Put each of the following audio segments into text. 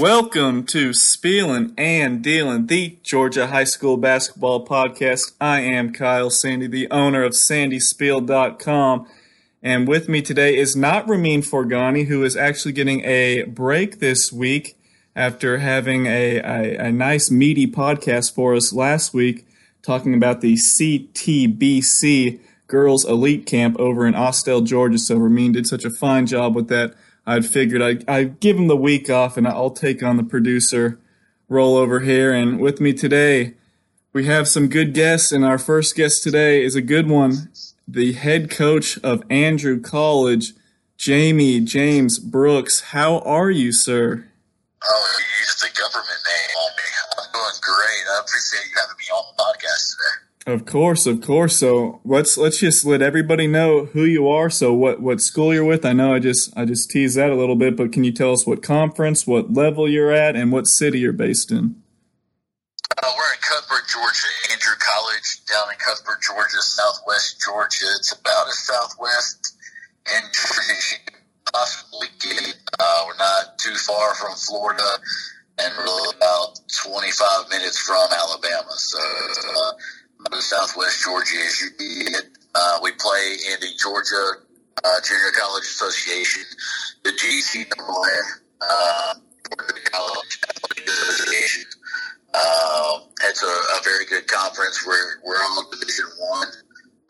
Welcome to Spielin' and Dealin', the Georgia High School Basketball Podcast. I am Kyle Sandy, the owner of SandySpiel.com. And with me today is not Ramin Forgani, who is actually getting a break this week after having a, a, a nice meaty podcast for us last week talking about the CTBC Girls Elite Camp over in Austell, Georgia. So Ramin did such a fine job with that. I'd figured I'd, I'd give him the week off and I'll take on the producer role over here. And with me today, we have some good guests. And our first guest today is a good one the head coach of Andrew College, Jamie James Brooks. How are you, sir? Oh, you used the government name on me. I'm doing great. I appreciate you having me on the podcast today. Of course, of course. So let's let's just let everybody know who you are. So what what school you're with? I know I just I just teased that a little bit, but can you tell us what conference, what level you're at, and what city you're based in? Uh, we're in Cuthbert, Georgia, Andrew College, down in Cuthbert, Georgia, Southwest Georgia. It's about as southwest and possibly get. Uh, we're not too far from Florida, and we're about 25 minutes from Alabama. So, uh, Southwest Georgia get. Uh, we play in the Georgia uh, Junior College Association, the GCAA, uh, College Athletic Association. Uh, it's a, a, very good conference. We're we're on Division One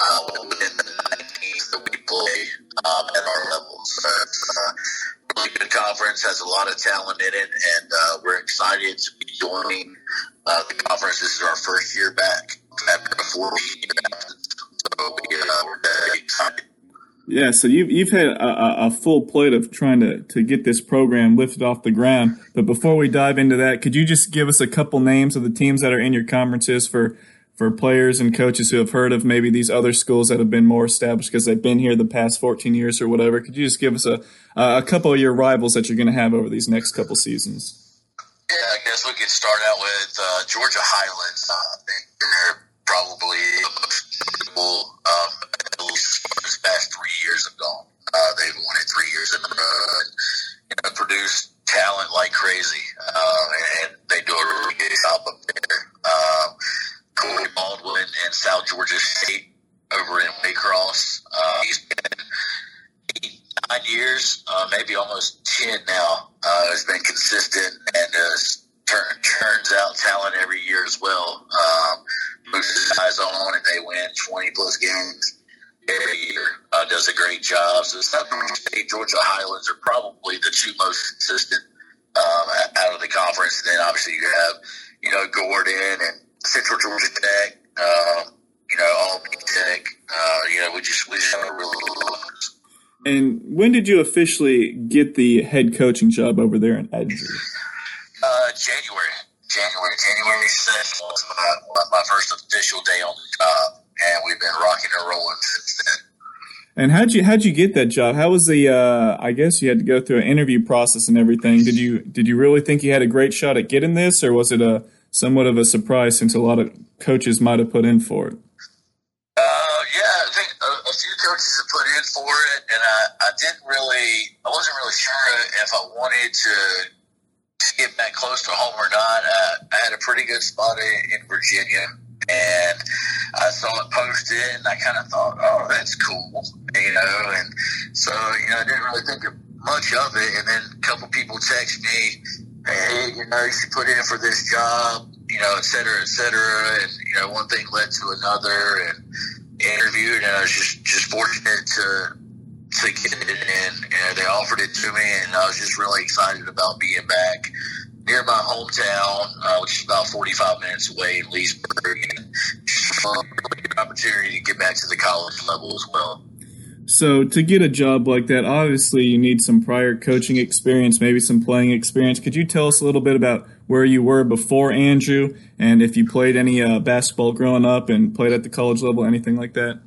uh, within the 19s that we play um, at our level. So it's a really good conference. Has a lot of talent in it, and uh, we're excited to be joining uh, the conference. This is our first year back Yeah, so you've you've had a, a, full plate of trying to, to get this program lifted off the ground. But before we dive into that, could you just give us a couple names of the teams that are in your conferences for for players and coaches who have heard of maybe these other schools that have been more established because they've been here the past 14 years or whatever? Could you just give us a a couple of your rivals that you're going to have over these next couple seasons? Yeah, I guess we could start out with uh, Georgia Highlands. Uh, when did you officially get the head coaching job over there in Andrew? Uh, January. January. January 6th was my, my first official day on the job and we've been rocking and rolling since then. And how'd you how'd you get that job? How was the? Uh, I guess you had to go through an interview process and everything. Did you did you really think you had a great shot at getting this, or was it a somewhat of a surprise since a lot of coaches might have put in for it? For it, and I, I didn't really, I wasn't really sure if I wanted to, to get back close to home or not. Uh, I had a pretty good spot in, in Virginia and I saw it posted, and I kind of thought, oh, that's cool, you know. And so, you know, I didn't really think of much of it. And then a couple people text me, hey, you know, you should put in for this job, you know, et cetera, et cetera. And you know, one thing led to another, and interviewed, and I was just just fortunate to to get it in. And they offered it to me, and I was just really excited about being back near my hometown, uh, which is about 45 minutes away in Leesburg, and uh, really good opportunity to get back to the college level as well. So, to get a job like that, obviously you need some prior coaching experience, maybe some playing experience. Could you tell us a little bit about where you were before Andrew, and if you played any uh, basketball growing up and played at the college level, anything like that?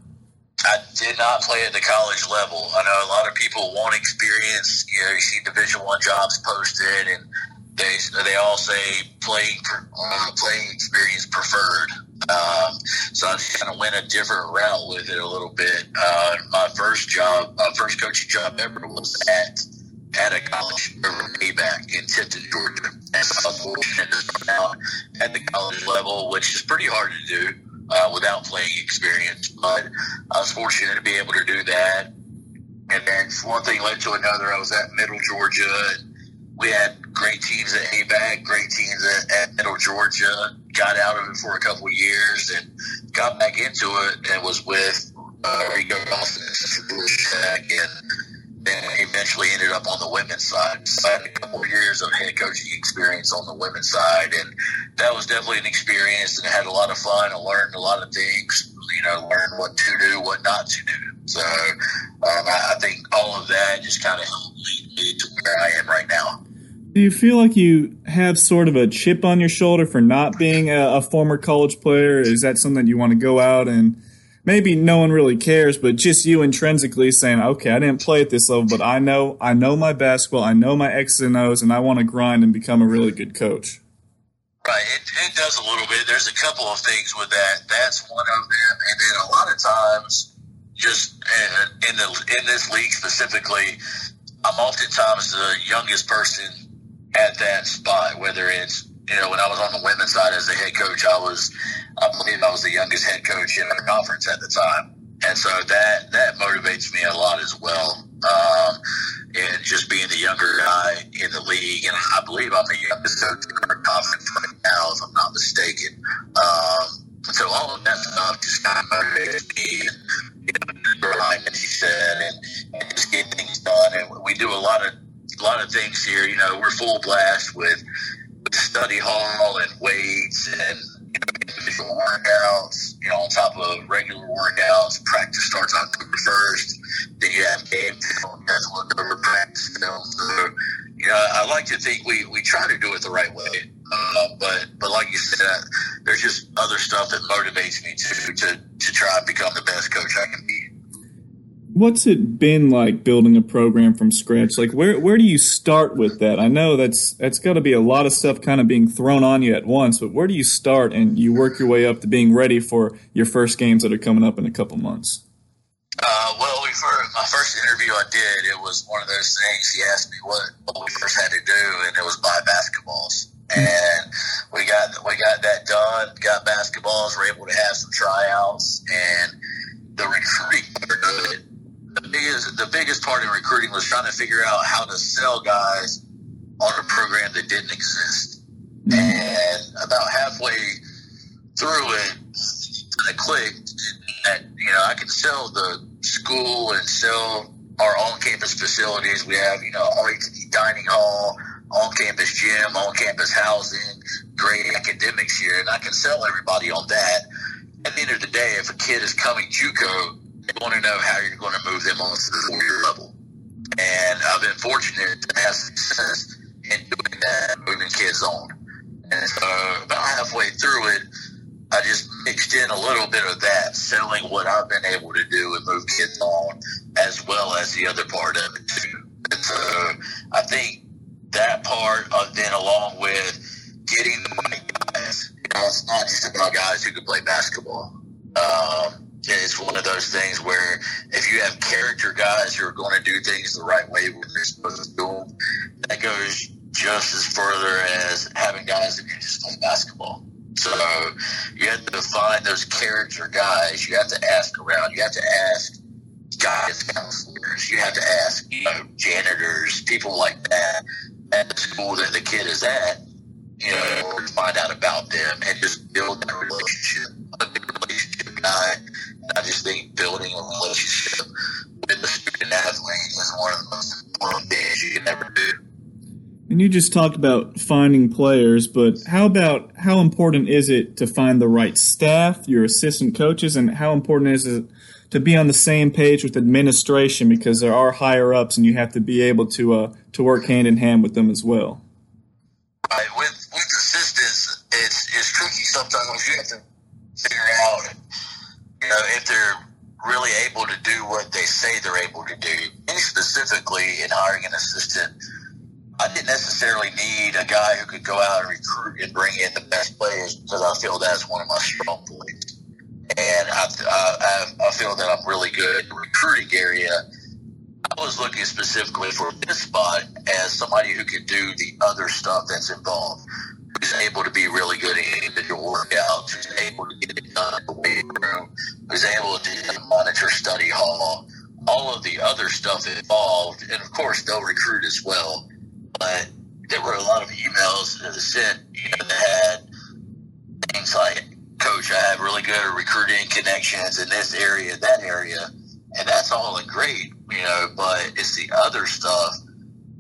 I did not play at the college level. I know a lot of people want experience. You know, you see Division One jobs posted, and they they all say playing uh, playing experience preferred. Um, so I just kind of went a different route with it a little bit. Uh, my first job, my first coaching job ever was at at a college way back in Tifton, Georgia. And I was fortunate to start out at the college level, which is pretty hard to do uh, without playing experience. But I was fortunate to be able to do that. And then one thing led to another. I was at Middle Georgia, and we had great teams at ABAC, great teams at, at Middle Georgia. Got out of it for a couple of years and got back into it and was with uh, Rico Dawson and then eventually ended up on the women's side. So I had a couple years of head coaching experience on the women's side, and that was definitely an experience, and I had a lot of fun. I learned a lot of things, you know, learned what to do, what not to do. So um, I, I think all of that just kind of helped lead me to where I am right now. Do you feel like you have sort of a chip on your shoulder for not being a, a former college player? Is that something that you want to go out and – maybe no one really cares, but just you intrinsically saying, okay, I didn't play at this level, but I know I know my basketball, I know my X's and O's, and I want to grind and become a really good coach. Right, it, it does a little bit. There's a couple of things with that. That's one of them, and then a lot of times, just uh, in the in this league specifically, I'm oftentimes the youngest person at that spot, whether it's you know, when I was on the women's side as a head coach, I was, I believe I was the youngest head coach in our conference at the time. And so that, that motivates me a lot as well. Um, and just being the younger guy in the league. And I believe I'm the youngest coach in our conference right now, if I'm not mistaken. Um, so all of that stuff just kind of motivated me and, you know, grind, as you said, and, and just get things done. And we do a lot of, a lot of things here. You know, we're full blast with, study hall and weights and you know, individual workouts, you know, on top of regular workouts. Practice starts October 1st. Then you have game film. You have to look over practice film. So, you know, I like to think we, we try to do it the right way. Uh, but but like you said, there's just other stuff that motivates me to, to, to try and become the best coach I can be what's it been like building a program from scratch? Like where where do you start with that? I know that's that's got to be a lot of stuff kind of being thrown on you at once, but where do you start and you work your way up to being ready for your first games that are coming up in a couple months? Uh, well, we first, my first interview I did, it was one of those things. He asked me what, what we first had to do, and it was buy basketballs. And we got we got that done. Got basketballs. Were able to have some tryouts, and the recruiting the biggest the biggest part in recruiting was trying to figure out how to sell guys on a program that didn't exist. Mm-hmm. And about halfway through it, I clicked that you know I can sell the school and sell our on-campus facilities. We have you know all dining hall, on-campus gym, on-campus housing, great academics here, and I can sell everybody on that. At the end of the day, if a kid is coming JUCO they want to know how you're going to move them on to the four-year level. And I've been fortunate to have success in doing that, moving kids on. And so about halfway through it, I just mixed in a little bit of that, selling what I've been able to do and move kids on, as well as the other part of it too. And so I think that part, uh, then along with getting the guys, you know, it's not just about guys who can play basketball. Um, it's one of those things where if you have character guys who are going to do things the right way when they're supposed to do them, that goes just as further as having guys who can just play basketball. So you have to find those character guys. You have to ask around. You have to ask guys counselors. You have to ask you know, janitors, people like that at the school that the kid is at. You know, find out about them and just build that relationship. A good relationship guy I just think building a relationship with the student athlete is one of the most important things you can ever do. And you just talked about finding players, but how about how important is it to find the right staff, your assistant coaches, and how important is it to be on the same page with administration because there are higher ups and you have to be able to uh, to work hand in hand with them as well. Right. With with assistants, it's it's tricky sometimes. You have to figure out you know, if they're really able to do what they say they're able to do. Specifically in hiring an assistant, I didn't necessarily need a guy who could go out and recruit and bring in the best players because I feel that's one of my strong points. And I, I, I feel that I'm really good in the recruiting area. I was looking specifically for this spot as somebody who could do the other stuff that's involved. Who's able to be really good at individual workouts, who's able to get it done in the weight room, who's able to monitor study hall, all of the other stuff involved. And of course, they'll recruit as well. But there were a lot of emails that sent you know, that had things like, Coach, I have really good recruiting connections in this area, that area and that's all great, you know. But it's the other stuff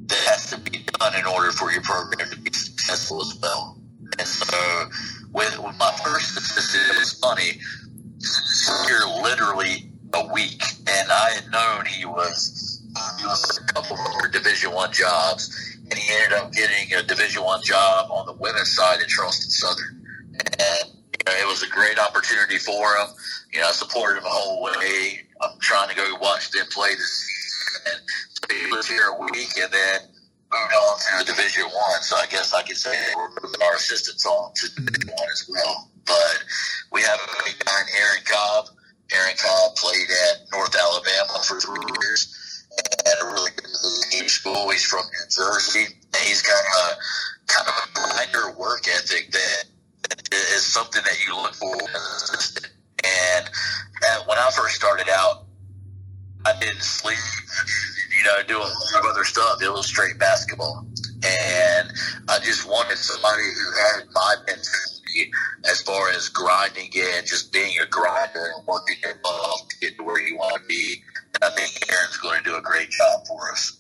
that has to be done in order for your program to be as well. And so, with, with my first assistant, it was funny. Here, literally a week, and I had known he was he was a couple of Division One jobs, and he ended up getting a Division One job on the women's side at Charleston Southern. And you know, it was a great opportunity for him. You know, I supported him the whole way. I'm trying to go watch them play this season. And he was here a week and then moved on to Division One. So I guess I could say we're moving our assistants on to mm-hmm. Division One as well. But we have a great guy, Aaron Cobb. Aaron Cobb played at North Alabama for three years and a really good team school. He's from New Jersey. And he's got a kind of a grinder work ethic that is something that you look for as an assistant. And uh, when I first started out, I didn't sleep, you know, do a lot of other stuff. Straight basketball. And I just wanted somebody who had my mentality as far as grinding and just being a grinder and working your butt off to get to where you want to be. And I think Aaron's going to do a great job for us.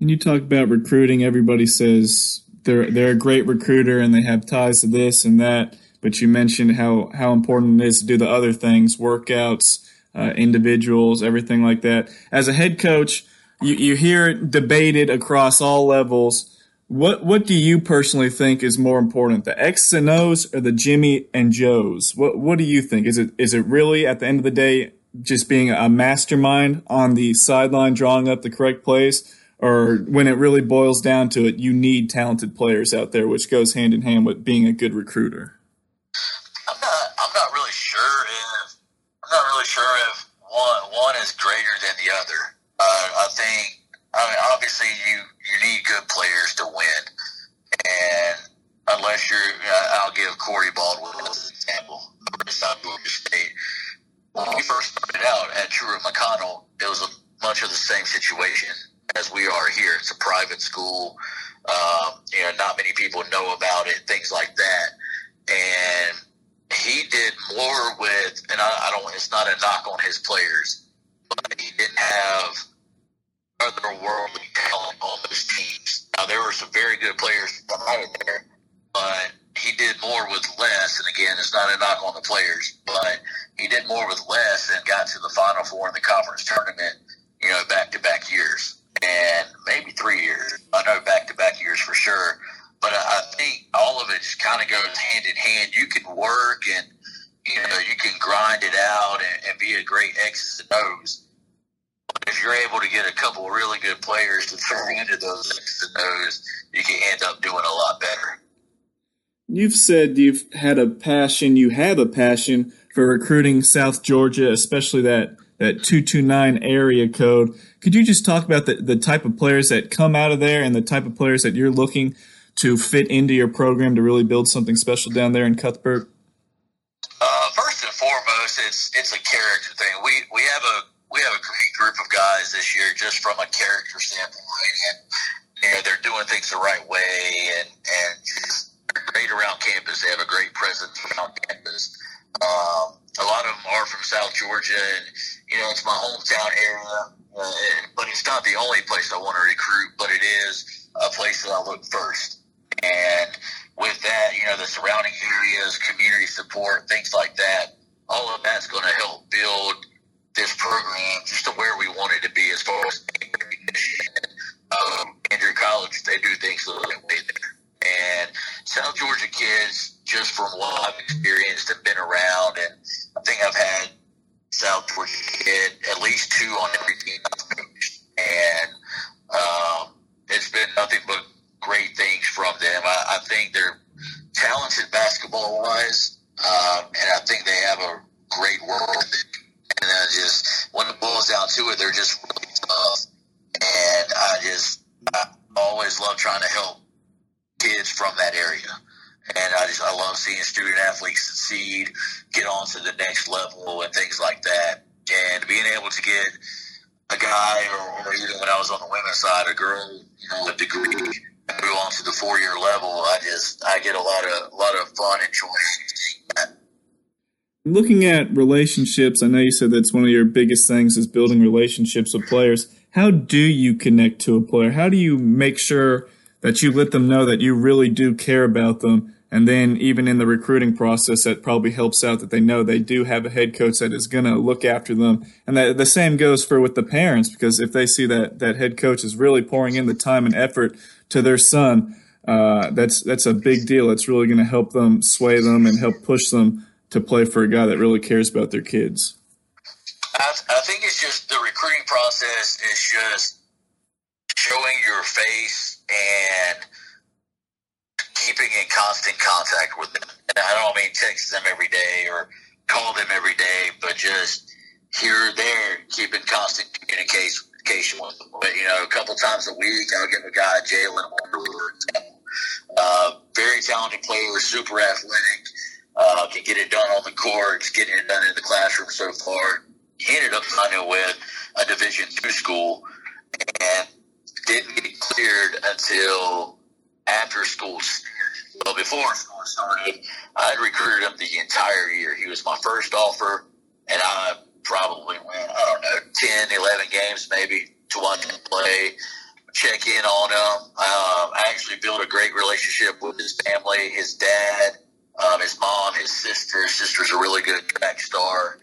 And you talk about recruiting, everybody says they're they're a great recruiter and they have ties to this and that. But you mentioned how how important it is to do the other things, workouts, uh, individuals, everything like that. As a head coach, you, you hear it debated across all levels. What what do you personally think is more important, the X's and O's or the Jimmy and Joes? What what do you think? Is it is it really at the end of the day just being a mastermind on the sideline drawing up the correct plays? Or when it really boils down to it, you need talented players out there, which goes hand in hand with being a good recruiter. I'm not I'm not really sure if. I'm not really sure if one one is greater than the other. Uh, I think I mean, obviously you you need good players to win, and unless you're, I'll give Corey Baldwin as an example. South Georgia State. When we first started out at Truett McConnell, it was a much of the same situation as we are here. It's a private school. Um, you know, not many people know about it, things like that. And he did more with, and I, I don't. It's not a knock on his players, but he didn't have otherworldly talent on those teams. Now there were some very good players of there, but he did more with less. And again, it's not a knock on the players, but he did more with less and got to the Final Four in the conference tournament. You know, back to back years and maybe three years. I know back to back years for sure. But I think all of it just kind of goes hand in hand. You can work and you know you can grind it out and, and be a great X's and O's. You're able to get a couple of really good players to throw into those X's and O's, you can end up doing a lot better. You've said you've had a passion, you have a passion for recruiting South Georgia, especially that, that 229 area code. Could you just talk about the, the type of players that come out of there and the type of players that you're looking to fit into your program to really build something special down there in Cuthbert? Uh, first and foremost, it's it's a character thing. We we have a we have a great group of guys this year, just from a character standpoint, and you know, they're doing things the right way, and and great around campus. They have a great presence around campus. Um, a lot of them are from South Georgia, and you know it's my hometown area. Uh, but it's not the only place I want to recruit, but it is a place that I look first. And with that, you know, the surrounding areas, community support, things like that, all of that's going to help build this program just to where we want it to be as far as um, Andrew College, they do things a little bit way there. And South Georgia kids, just from what I've experienced and been around, and I think I've had South Georgia kid at least two on every Looking at relationships, I know you said that's one of your biggest things is building relationships with players. How do you connect to a player? How do you make sure that you let them know that you really do care about them? And then even in the recruiting process, that probably helps out that they know they do have a head coach that is going to look after them. And that the same goes for with the parents, because if they see that that head coach is really pouring in the time and effort to their son, uh, that's that's a big deal. It's really going to help them sway them and help push them to play for a guy that really cares about their kids. I, I think it's just the recruiting process is just showing your face and keeping in constant contact with them. And I don't mean text them every day or call them every day, but just here or there, keep in constant communication with them. But, you know, a couple times a week, I'll give a guy Jalen uh, very talented player, super athletic, uh, can get it done on the courts, getting it done in the classroom so far. He ended up signing with a Division two school and didn't get cleared until after school started. well, before school started, I had recruited him the entire year. He was my first offer, and I probably went, I don't know, 10, 11 games maybe to watch him play, check in on him. Um, I actually built a great relationship with his family, his dad, um, his mom, his sister. His sister's a really good track star.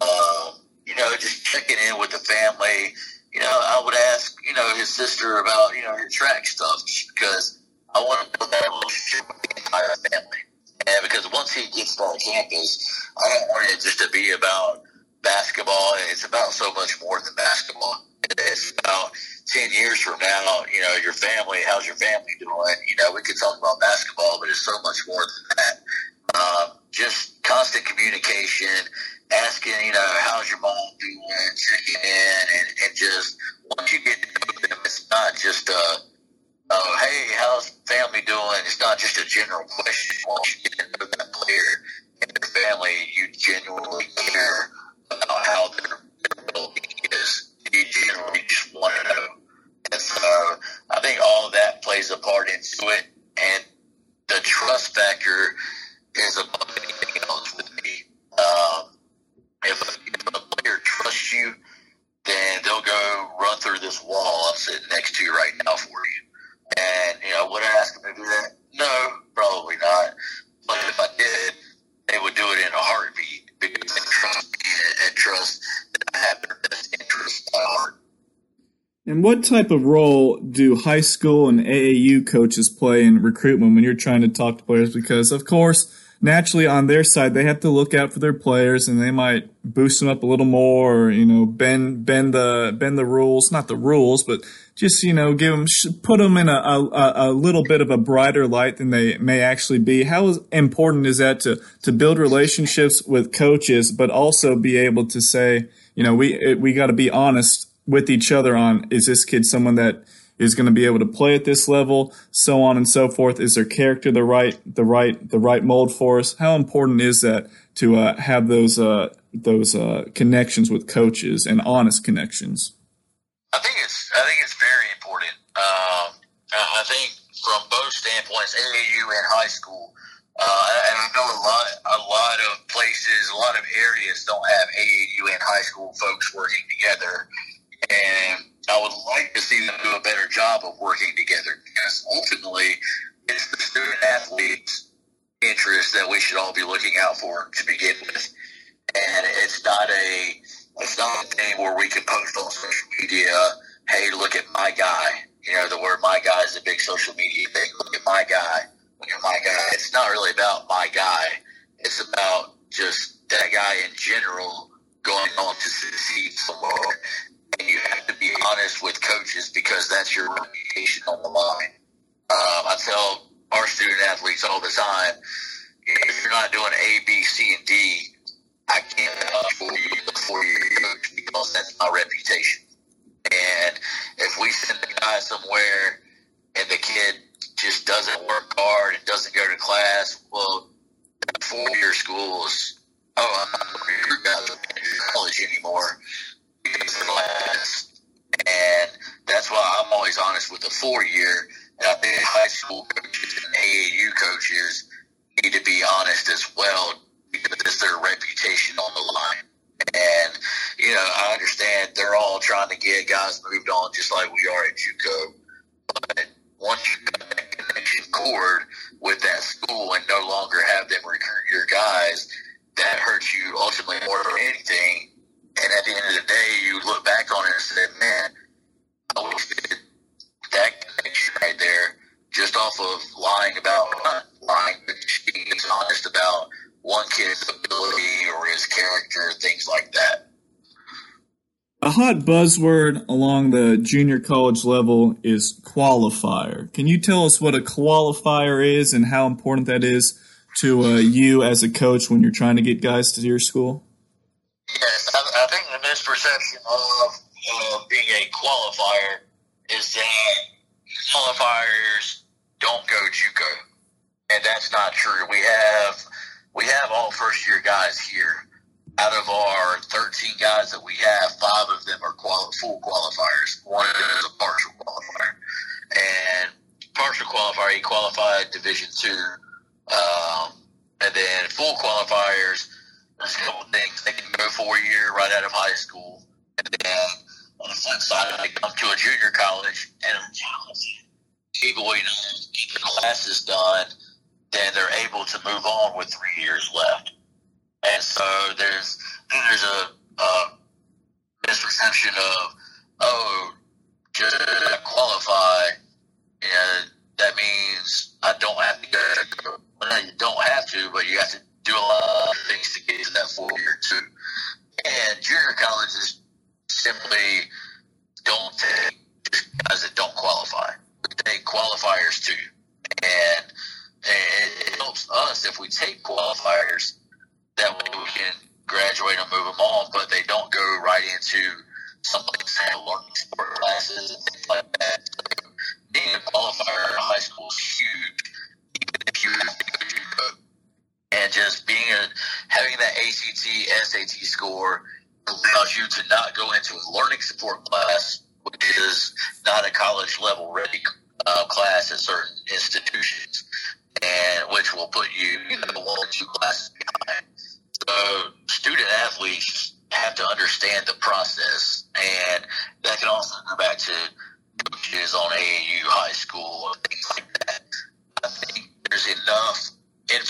Um, you know, just checking in with the family. You know, I would ask, you know, his sister about, you know, her track stuff because I want to build that relationship with the entire family. And because once he gets to our campus, I don't want it just to be about basketball. It's about so much more than basketball. It's about 10 years from now, you know, your family, how's your family doing? You know, we could talk about basketball, but it's so much more than that. Um, just constant communication, asking, you know, how's your mom doing, checking in, and, and just once you get to know them, it's not just a, oh, hey, how's family doing? It's not just a general question. Once you get to know that player and their family, you genuinely care about how their, their well-being is. You to know. And so I think all of that plays a part into it. And the trust factor is above anything else with me. Um, if, if a player trusts you, then they'll go run through this wall I'm sitting next to you right now for you. And, you know, would I ask them to do that? No, probably not. But if I did, they would do it in And what type of role do high school and AAU coaches play in recruitment when you're trying to talk to players? Because, of course, naturally on their side, they have to look out for their players and they might boost them up a little more or, you know, bend, bend the, bend the rules, not the rules, but just, you know, give them, put them in a, a, a little bit of a brighter light than they may actually be. How important is that to, to build relationships with coaches, but also be able to say, you know, we, we got to be honest with each other on, is this kid someone that, is going to be able to play at this level, so on and so forth. Is their character the right, the right, the right mold for us? How important is that to uh, have those uh, those uh, connections with coaches and honest connections? I think it's I think it's very important. Um, I think from both standpoints, AAU and high school. Uh, and I know a lot, a lot of places, a lot of areas don't have AAU and high school folks working together, and I would like to see them do a better job of working together because ultimately it's the student athlete's interest that we should all be looking out for to begin with. And it's not a it's not a thing where we can post on social media, hey, look at my guy. You know, the word my guy is a big social media thing. Look at my guy. Look at my guy. It's not really about my guy. It's about just that guy in general going on to succeed somewhere you have to be honest with coaches because that's your reputation on the line. Um, I tell our student athletes all the time, if you're not doing A, B, C, and D, I can't vouch for you coach because that's my reputation. And if we send a guy somewhere and the kid just doesn't work hard and doesn't go to class, well, four-year schools, oh, I'm not a college anymore and that's why I'm always honest with the four year. I think high school coaches and AAU coaches need to be honest as well because it's their reputation on the line. And, you know, I understand they're all trying to get guys moved on just like we are at JUCO. But once you cut that connection cord with that school and no longer have them recruit your guys, that hurts you hot buzzword along the junior college level is qualifier. Can you tell us what a qualifier is and how important that is to uh, you as a coach when you're trying to get guys to your school? Yes, I, I think the misperception of, of being a qualifier is that qualifiers don't go JUCO, and that's not true. We have we have all first year guys here. Out of our 13 guys that we have, five of them are quali- full qualifiers. One of them is a partial qualifier, and partial qualifier he qualified Division two, um, and then full qualifiers. There's a couple things they can go four year right out of high school, and then on the flip side, they come to a junior college and people you know get the classes done, then they're able to move on with three years left. And so uh, there's there's a, a misperception of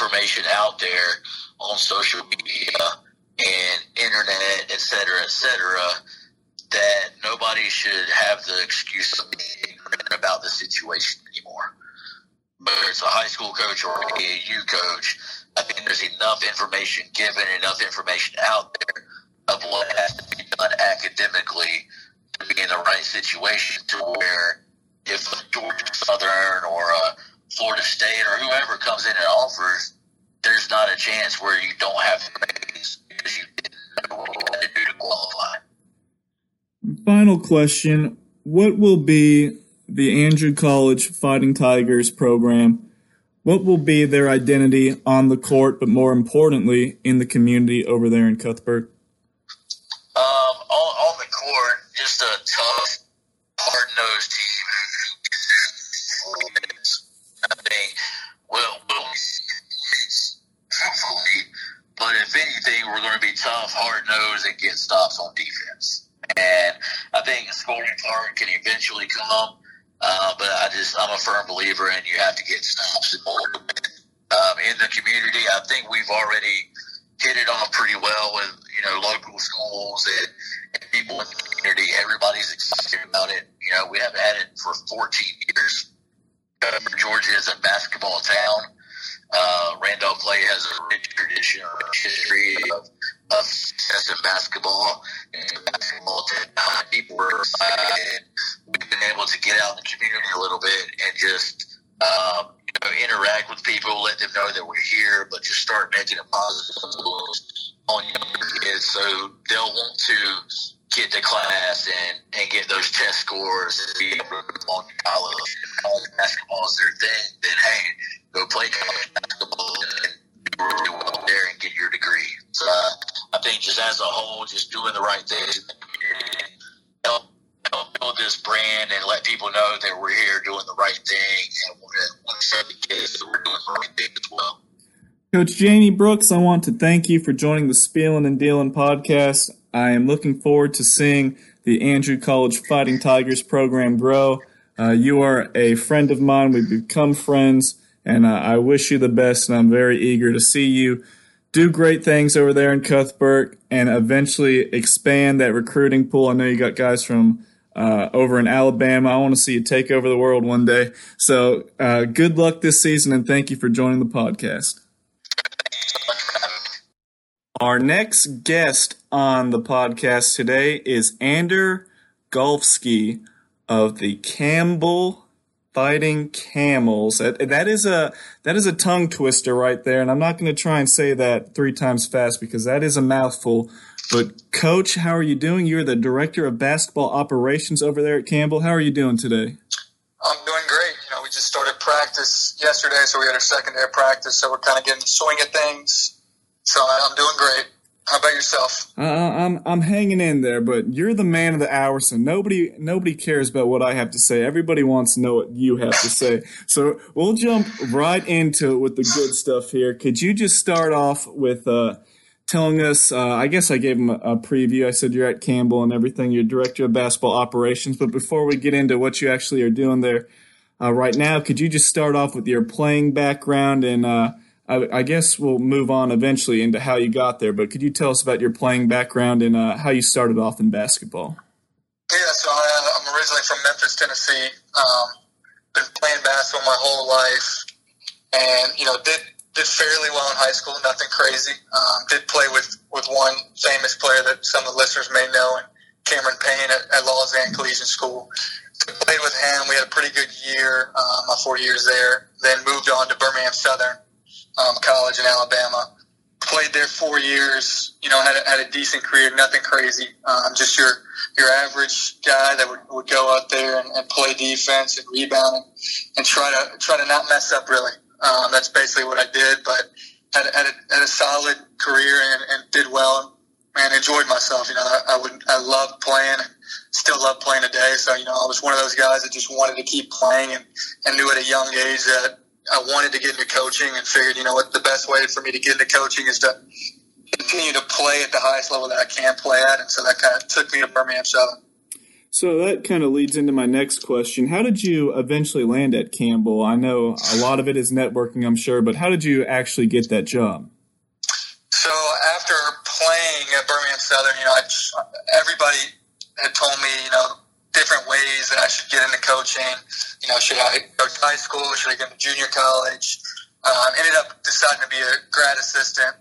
information out there on social media and internet, et cetera, et cetera, that nobody should have the excuse of being ignorant about the situation anymore. Whether it's a high school coach or an AAU coach, I think there's enough information given, enough information out there of what has to be done academically to be in the right situation to where if a Georgia Southern or a Florida State or whoever comes in and offers, there's not a chance where you don't have because you didn't know what you had to do to qualify. Final question What will be the Andrew College Fighting Tigers program? What will be their identity on the court, but more importantly, in the community over there in Cuthbert? Um, on, on the court, just a stops on defense. And I think a scoring part can eventually come, uh, but I just I'm a firm believer in you have to get stops in order. Um, in the community, I think we've already hit it off pretty well with you know local schools and, and people in the community. Everybody's excited about it. You know, we haven't had it for 14 years. Uh, Georgia is a basketball town. Uh, Randolph Clay has a rich tradition, rich history of, of success in basketball. And basketball people are excited. We've been able to get out in the community a little bit and just um, you know, interact with people, let them know that we're here, but just start making a positive influence on your kids so they'll want to get to class and, and get those test scores and be able to move on to college. College basketball is their thing, then hey, go play college basketball and do really well there and get your degree. So uh, I think just as a whole, just doing the right things help, help build this brand and let people know that we're here doing the right thing and to, the kids that we're doing the right thing as well. Coach Jamie Brooks, I want to thank you for joining the Spielin' and Dealin' podcast. I am looking forward to seeing the Andrew College Fighting Tigers program grow. Uh, you are a friend of mine. We've become friends, and uh, I wish you the best, and I'm very eager to see you do great things over there in Cuthbert and eventually expand that recruiting pool. I know you got guys from uh, over in Alabama. I want to see you take over the world one day. So uh, good luck this season, and thank you for joining the podcast. Our next guest on the podcast today is Ander Galfsky of the Campbell Fighting Camels. That, is a that is a tongue twister right there, and I'm not going to try and say that three times fast because that is a mouthful. But coach, how are you doing? You're the director of basketball operations over there at Campbell. How are you doing today? I'm doing great. You know, we just started practice yesterday, so we had our second day of practice, so we're kind of getting the swing of things. So I'm doing great. How about yourself? Uh, I'm I'm hanging in there, but you're the man of the hour, so nobody nobody cares about what I have to say. Everybody wants to know what you have to say. So we'll jump right into it with the good stuff here. Could you just start off with uh, telling us? Uh, I guess I gave him a, a, preview. I said you're at Campbell and everything. You're director of basketball operations. But before we get into what you actually are doing there uh, right now, could you just start off with your playing background and uh, I, I, guess we'll move on eventually into how you got there, but could you tell us about your playing background and uh, how you started off in basketball? Yeah, so I, am originally from Memphis, Tennessee. Um, been playing basketball my whole life, and you know did did fairly well in high school. Nothing crazy. Um, did play with with one famous player that some of the listeners may know, and Cameron Payne at, at Lausanne Collegiate School. Played with him. We had a pretty good year, uh, my four years there. Then moved on to Birmingham Southern um, college in Alabama. Played there four years. You know, had a, had a decent career. Nothing crazy. Um, just your your average guy that would, would go out there and, and play defense and rebound and, and try to try to not mess up. Really, um, that's basically what I did. But had, had, a, had a solid career and, and did well and enjoyed myself. You know, I, I would I loved playing. And still love playing today. So you know, I was one of those guys that just wanted to keep playing and, and knew at a young age that I wanted to get into coaching and figured, you know what, the best way for me to get into coaching is to continue to play at the highest level that I can play at. And so that kind of took me to Birmingham Southern. So that kind of leads into my next question. How did you eventually land at Campbell? I know a lot of it is networking, I'm sure, but how did you actually get that job? So after playing at Birmingham Southern, you know, I, everybody had told me, you know, different ways that I should get into coaching. Know, should I go to high school? Should I go to junior college? Um, ended up deciding to be a grad assistant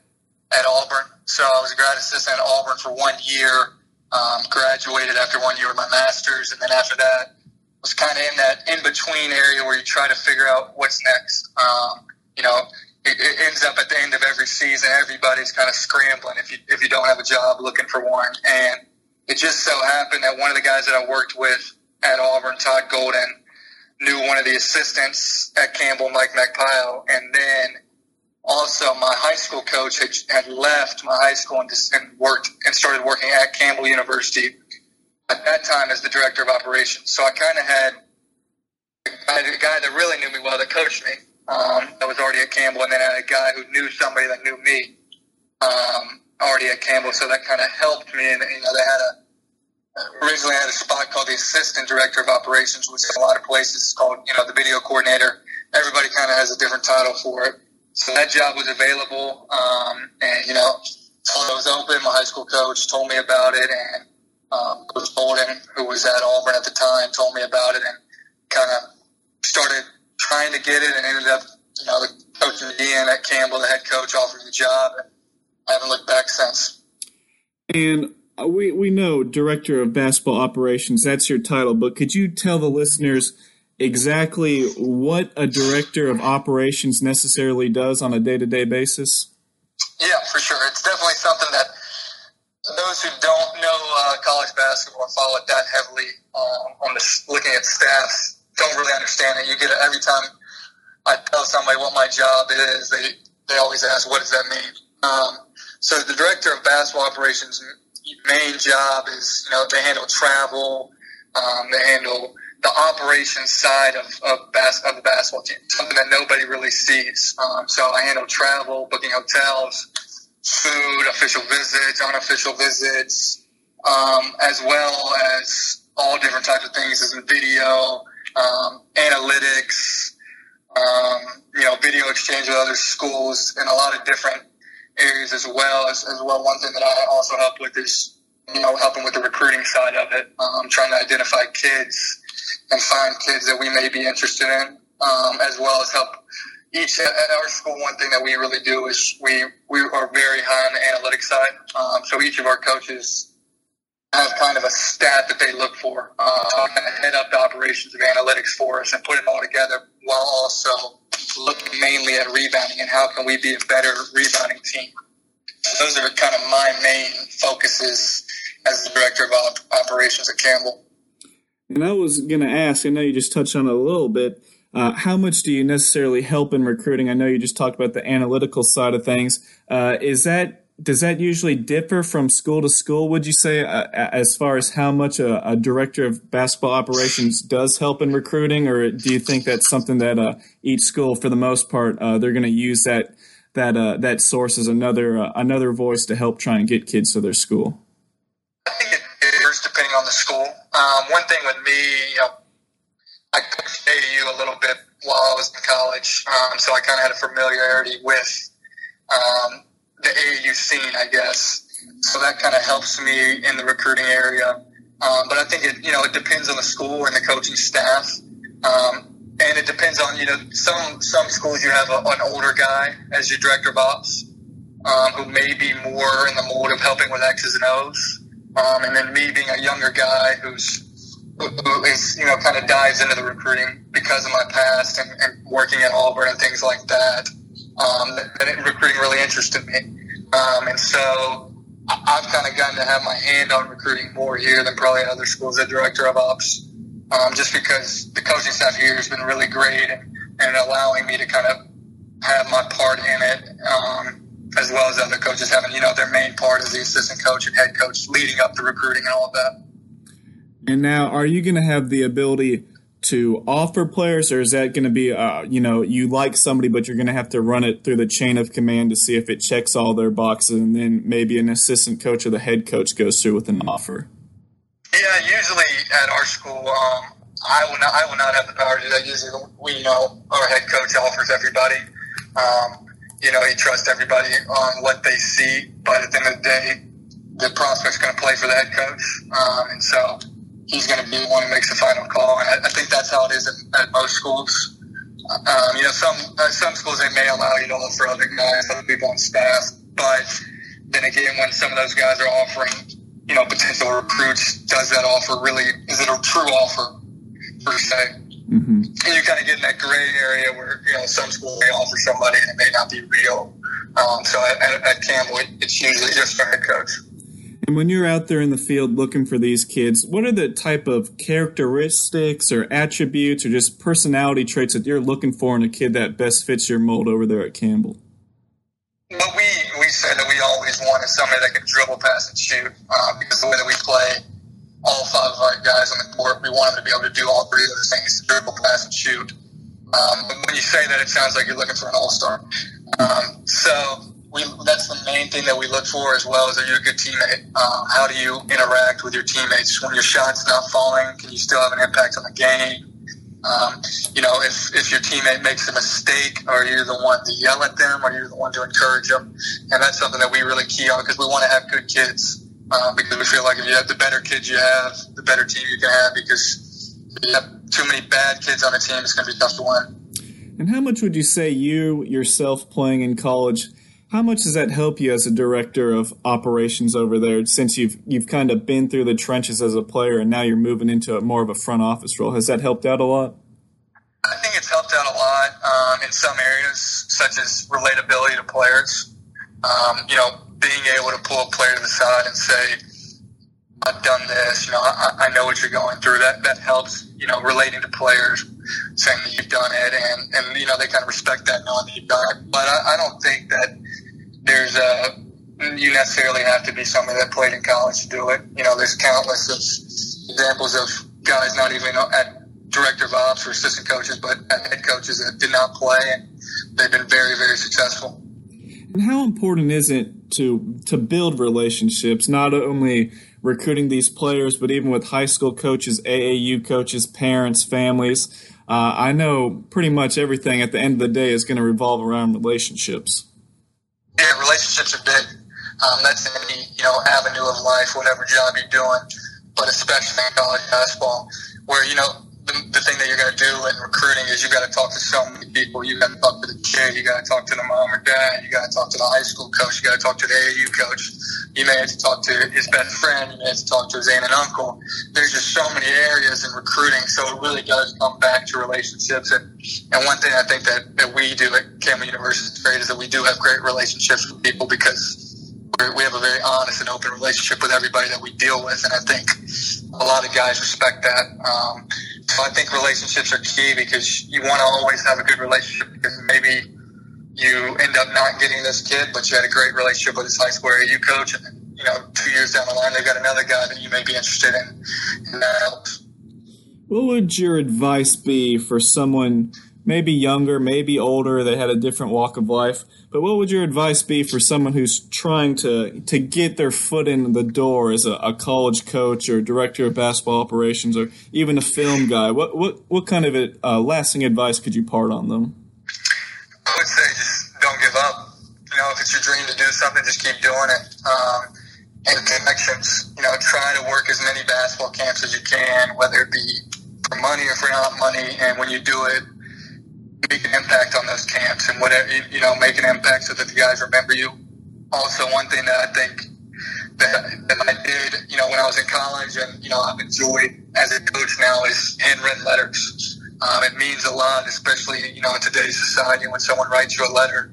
at Auburn. So I was a grad assistant at Auburn for one year. Um, graduated after one year with my master's, and then after that was kind of in that in between area where you try to figure out what's next. Um, you know, it, it, ends up at the end of every season, everybody's kind of scrambling if you if you don't have a job, looking for one, and it just so happened that one of the guys that I worked with at Auburn, Todd Golden, knew one of the assistants at Campbell, Mike McPile, and then also my high school coach had, had left my high school and, just, and worked and started working at Campbell University at that time as the director of operations. So I kind of had a guy that really knew me well that coached me. Um, that was already at Campbell, and then I had a guy who knew somebody that knew me. Um, already at Campbell, so that kind of helped me. And you know, they had a originally I had a spot called the assistant director of operations, which in a lot of places is called you know the video coordinator. Everybody kind of has a different title for it. So that job was available, um, and you know, it was open. My high school coach told me about it, and um, Coach Golden, who was at Auburn at the time, told me about it, and kind of started trying to get it, and ended up, you know, the coach Ian at Campbell, the head coach, offered the job. And, I haven't looked back since. And we we know director of basketball operations. That's your title, but could you tell the listeners exactly what a director of operations necessarily does on a day to day basis? Yeah, for sure. It's definitely something that those who don't know uh, college basketball follow it that heavily um, on the looking at staffs don't really understand it. You get it every time I tell somebody what my job is. They they always ask, "What does that mean?" Um, so the director of basketball operations main job is, you know, they handle travel, um, they handle the operations side of of, bas- of the basketball team, something that nobody really sees. Um, so I handle travel, booking hotels, food, official visits, unofficial visits, um, as well as all different types of things as in video, um, analytics, um, you know, video exchange with other schools, and a lot of different areas as well. As, as well, one thing that I also help with is you know helping with the recruiting side of it, um, trying to identify kids and find kids that we may be interested in, um, as well as help each at our school. One thing that we really do is we we are very high on the analytics side. Um, so each of our coaches have kind of a stat that they look for, uh, head up the operations of analytics for us and put it all together while also looking mainly at rebounding and how can we be a better rebounding team. Those are kind of my main focuses as the director of operations at Campbell. And I was going to ask, I know you just touched on it a little bit. Uh, how much do you necessarily help in recruiting? I know you just talked about the analytical side of things. Uh, is that does that usually differ from school to school? Would you say, uh, as far as how much a, a, director of basketball operations does help in recruiting, or do you think that's something that uh, each school, for the most part, uh, they're going to use that that uh, that source as another uh, another voice to help try and get kids to their school? I think it varies depending on the school. Um, one thing with me, you know, I coached AAU a little bit while I was in college, um, so I kind of had a familiarity with. Um, the AAU scene, I guess. So that kind of helps me in the recruiting area. Um, but I think it, you know, it depends on the school and the coaching staff. Um, and it depends on, you know, some, some schools you have a, an older guy as your director of ops, um, who may be more in the mold of helping with X's and O's. Um, and then me being a younger guy who's, who is, you know, kind of dives into the recruiting because of my past and, and working at Auburn and things like that um, that, that recruiting really interested me. Um, and so I've kind of gotten to have my hand on recruiting more here than probably other schools as director of ops, um, just because the coaching staff here has been really great and, and allowing me to kind of have my part in it, um, as well as other coaches having, you know, their main part as the assistant coach and head coach leading up the recruiting and all of that. And now, are you going to have the ability to offer players, or is that going to be, uh, you know, you like somebody, but you're going to have to run it through the chain of command to see if it checks all their boxes, and then maybe an assistant coach or the head coach goes through with an offer? Yeah, usually at our school, um, I will not, I will not have the power to do that. Usually, we know our head coach offers everybody. Um, you know, he trusts everybody on what they see, but at the end of the day, the prospect's going to play for the head coach, um, and so he's going to be the one who makes the final call. And I, I think that's how it is at, at most schools. Um, you know, some uh, some schools they may allow you to offer other guys, other people on staff, but then again, when some of those guys are offering, you know, potential recruits, does that offer really? Is it a true offer per se? Mm-hmm. And you kind of get in that gray area where you know some school may offer somebody and it may not be real. Um, so at, at, Campbell, it's usually just our head coach. And when you're out there in the field looking for these kids, what are the type of characteristics or attributes or just personality traits that you're looking for in a kid that best fits your mold over there at Campbell? Well, we, we said that we always wanted somebody that could dribble, pass, and shoot uh, because the way that we play, all five of our guys on the court, we want them to be able to do all three of those things dribble, pass, and shoot. Um, but when you say that, it sounds like you're looking for an all star. Um, so we that's the main thing that we look for as well as are you a good teammate? Um, how do you interact with your teammates when your shot's not falling? Can you still have an impact on the game? Um, you know, if, if your teammate makes a mistake, are you the one to yell at them? Are you the one to encourage them? And that's something that we really key on because we want to have good kids. Um, because we feel like if you have the better kids you have, the better team you can have. Because if you have too many bad kids on a team, it's going to be tough to win. And how much would you say you yourself playing in college how much does that help you as a director of operations over there since you've you've kind of been through the trenches as a player and now you're moving into a, more of a front office role? Has that helped out a lot? I think it's helped out a lot um, in some areas, such as relatability to players. Um, you know, being able to pull a player to the side and say, "I've done this." You know, I, I know what you're going through. That that helps. You know, relating to players, saying that you've done it, and and you know they kind of respect that knowing that you've done it. But I, I don't think that there's a you necessarily have to be somebody that played in college to do it. You know, there's countless of examples of guys not even at director of ops or assistant coaches, but head coaches that did not play, and they've been very, very successful. And how important is it to to build relationships, not only recruiting these players, but even with high school coaches, AAU coaches, parents, families? Uh, I know pretty much everything at the end of the day is going to revolve around relationships. Yeah, relationships are big. Um, that's any you know avenue of life, whatever job you're doing, but especially in college basketball, where you know the, the thing that you're going to do in recruiting is you got to talk to so many people. You got to talk to the kid. You got to talk to the mom or dad. You got to talk to the high school coach. You got to talk to the AAU coach. You may have to talk to his best friend. You may have to talk to his aunt and uncle. There's just so many areas in recruiting, so it really does come back to relationships. And, and one thing I think that, that we do at Campbell University is great is that we do have great relationships with people because we have a very honest and open relationship with everybody that we deal with, and I think a lot of guys respect that. Um, I think relationships are key because you want to always have a good relationship because maybe you end up not getting this kid, but you had a great relationship with his high school AAU coach, and you know, two years down the line, they've got another guy that you may be interested in, and that helps. What would your advice be for someone? Maybe younger, maybe older, they had a different walk of life. But what would your advice be for someone who's trying to to get their foot in the door as a, a college coach or director of basketball operations or even a film guy? What what what kind of uh, lasting advice could you part on them? I would say just don't give up. You know, if it's your dream to do something, just keep doing it. Um, and connections. You know, try to work as many basketball camps as you can, whether it be for money or for not money. And when you do it, make an impact on those camps and whatever you know, make an impact so that the guys remember you. Also, one thing that I think that, that I did, you know, when I was in college and you know I've enjoyed as a coach now is handwritten letters. Um, it means a lot, especially you know in today's society when someone writes you a letter.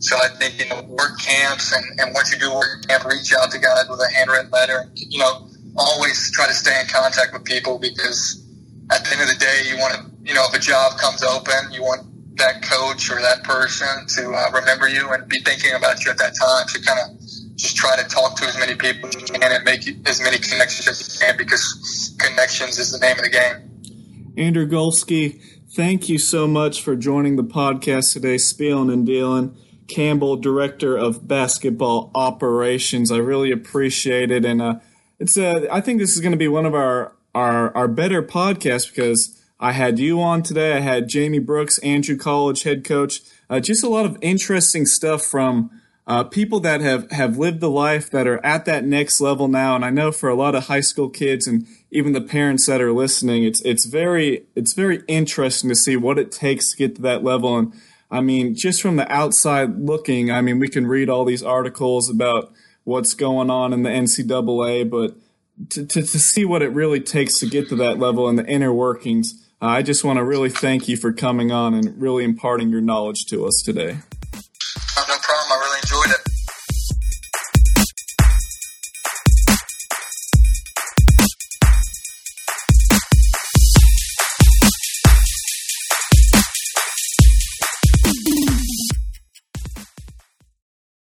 So I think you know work camps and, and once you do work camp, reach out to guys with a handwritten letter. You know, always try to stay in contact with people because at the end of the day, you want to you know if a job comes open, you want that coach or that person to uh, remember you and be thinking about you at that time. So kind of just try to talk to as many people as you can and make as many connections as you can because connections is the name of the game. Andrew Galfsky, thank you so much for joining the podcast today, Spielin' and Dealin'. Campbell, Director of Basketball Operations. I really appreciate it, and uh, it's. Uh, I think this is going to be one of our our our better podcasts because I had you on today. I had Jamie Brooks, Andrew College head coach. Uh, just a lot of interesting stuff from uh, people that have, have lived the life that are at that next level now. And I know for a lot of high school kids and even the parents that are listening, it's it's very it's very interesting to see what it takes to get to that level. And I mean, just from the outside looking, I mean, we can read all these articles about what's going on in the NCAA, but to, to, to see what it really takes to get to that level and the inner workings, uh, I just want to really thank you for coming on and really imparting your knowledge to us today.